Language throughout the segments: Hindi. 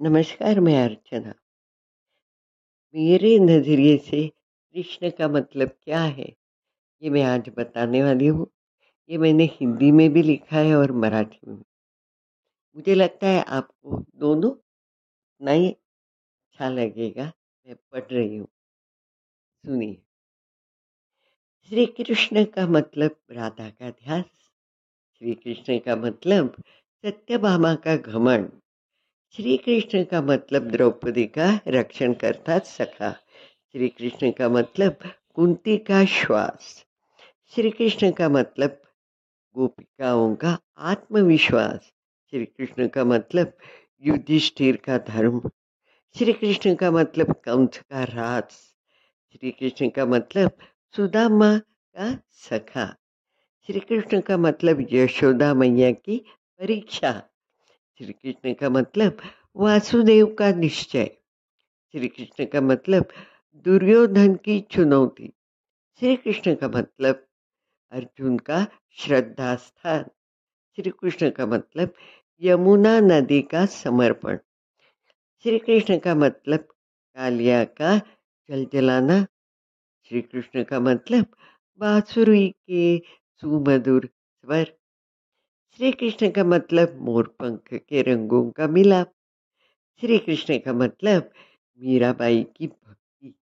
नमस्कार, मैं अर्चना। मेरे नज़रिए से कृष्ण का मतलब क्या है, ये मैं आज बताने वाली हूँ। ये मैंने हिंदी में भी लिखा है और मराठी में मुझे लगता है आपको दोनों उतना ही अच्छा लगेगा, मैं पढ़ रही हूँ। सुनिए। श्री कृष्ण का मतलब राधा का ध्यास, श्री कृष्ण का मतलब सत्यभामा का घमंड। श्री कृष्ण का मतलब द्रौपदी का रक्षण करता सखा। श्री कृष्ण का मतलब कुंती का श्वास। श्री कृष्ण का मतलब गोपिकाओं का आत्मविश्वास। श्री कृष्ण का मतलब युधिष्ठिर का धर्म। श्री कृष्ण का मतलब कंस का राज। श्री कृष्ण का मतलब सुदामा का सखा। श्री कृष्ण का मतलब यशोदा मैया की परीक्षा। श्री कृष्ण का मतलब वासुदेव का निश्चय। श्री कृष्ण का मतलब दुर्योधन की चुनौती। श्री कृष्ण का मतलब अर्जुन का श्रद्धा स्थान श्री कृष्ण का मतलब यमुना नदी का समर्पण। श्री कृष्ण का मतलब कालिया का जल जलाना। श्री कृष्ण का मतलब बांसुरी के सुमधुर स्वर। श्री कृष्ण का मतलब मोर पंख के रंगों का मिलाप। श्री कृष्ण का मतलब मीराबाई की भक्ति।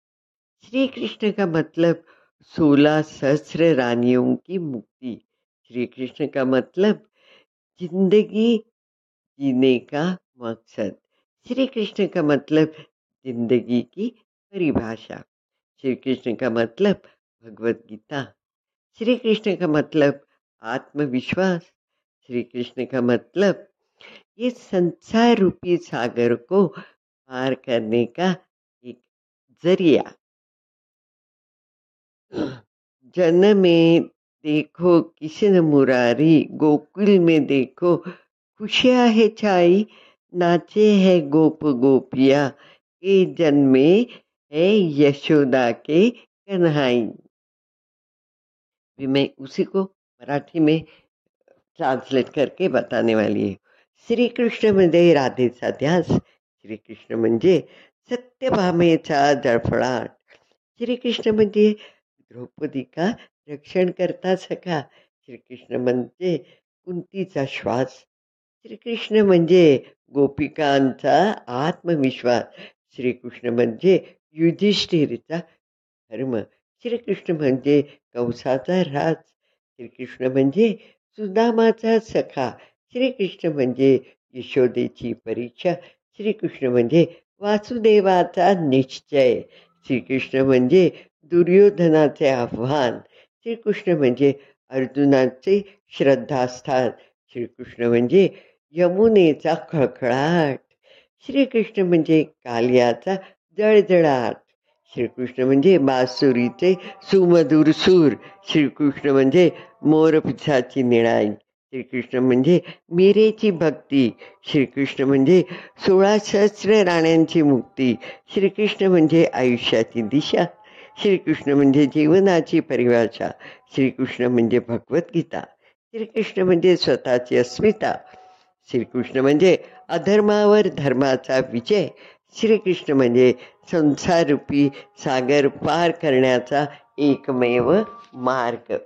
श्री कृष्ण का मतलब सोलह सहस्र रानियों की मुक्ति। श्री कृष्ण का मतलब ज़िंदगी जीने का मकसद। श्री कृष्ण का मतलब ज़िंदगी की परिभाषा। श्री कृष्ण का मतलब भगवत गीता। श्री कृष्ण का मतलब आत्मविश्वास। श्री कृष्ण का मतलब ये संसार रूपी सागर को पार करने का एक ज़रिया। जन्म में देखो किशन मुरारी, गोकुल में देखो खुशियाँ है छाई, नाचे है गोप गोपिया के जन्मे है यशोदा के कन्हाई। भी मैं उसी को मराठी में ट्रांसलेट करके बताने वाली आहे श्रीकृष्णमध्ये राधेचा ध्यास श्रीकृष्ण म्हणजे सत्यभामेचा जळफळाट श्रीकृष्ण म्हणजे द्रौपदी का रक्षण करता सखा। श्रीकृष्ण म्हणजे कुंतीचा श्वास। श्रीकृष्ण म्हणजे गोपिकांचा आत्मविश्वास। श्रीकृष्ण म्हणजे युधिष्ठिरचा धर्म। श्रीकृष्ण म्हणजे कंसाचा राज। श्रीकृष्ण म्हणजे सुदामाचा सखा श्रीकृष्ण म्हणजे यशोदेची परीक्षा. श्रीकृष्ण म्हणजे वासुदेवाचा निश्चय. श्रीकृष्ण म्हणजे दुर्योधनाचे आव्हान. श्रीकृष्ण म्हणजे अर्जुनाचे श्रद्धास्थान. श्रीकृष्ण म्हणजे यमुनेचा खळखळाट. श्रीकृष्ण म्हणजे कालियाचा जळजळाट. श्रीकृष्ण म्हणजे बासुरीचे सुमधुर सूर. श्रीकृष्ण म्हणजे मोरपिसाची निळाई. श्रीकृष्ण म्हणजे मीरेची भक्ती. श्रीकृष्ण म्हणजे सोळा सहस्र राण्यांची मुक्ती. श्रीकृष्ण म्हणजे आयुष्याची दिशा. श्रीकृष्ण म्हणजे जीवनाची परिभाषा. श्रीकृष्ण म्हणजे भगवद्गीता. श्रीकृष्ण म्हणजे स्वतःची अस्मिता. श्रीकृष्ण म्हणजे अधर्मावर धर्माचा विजय. श्रीकृष्ण म्हणजे संसाररूपी सागर पार करण्याचा एकमेव मार्ग.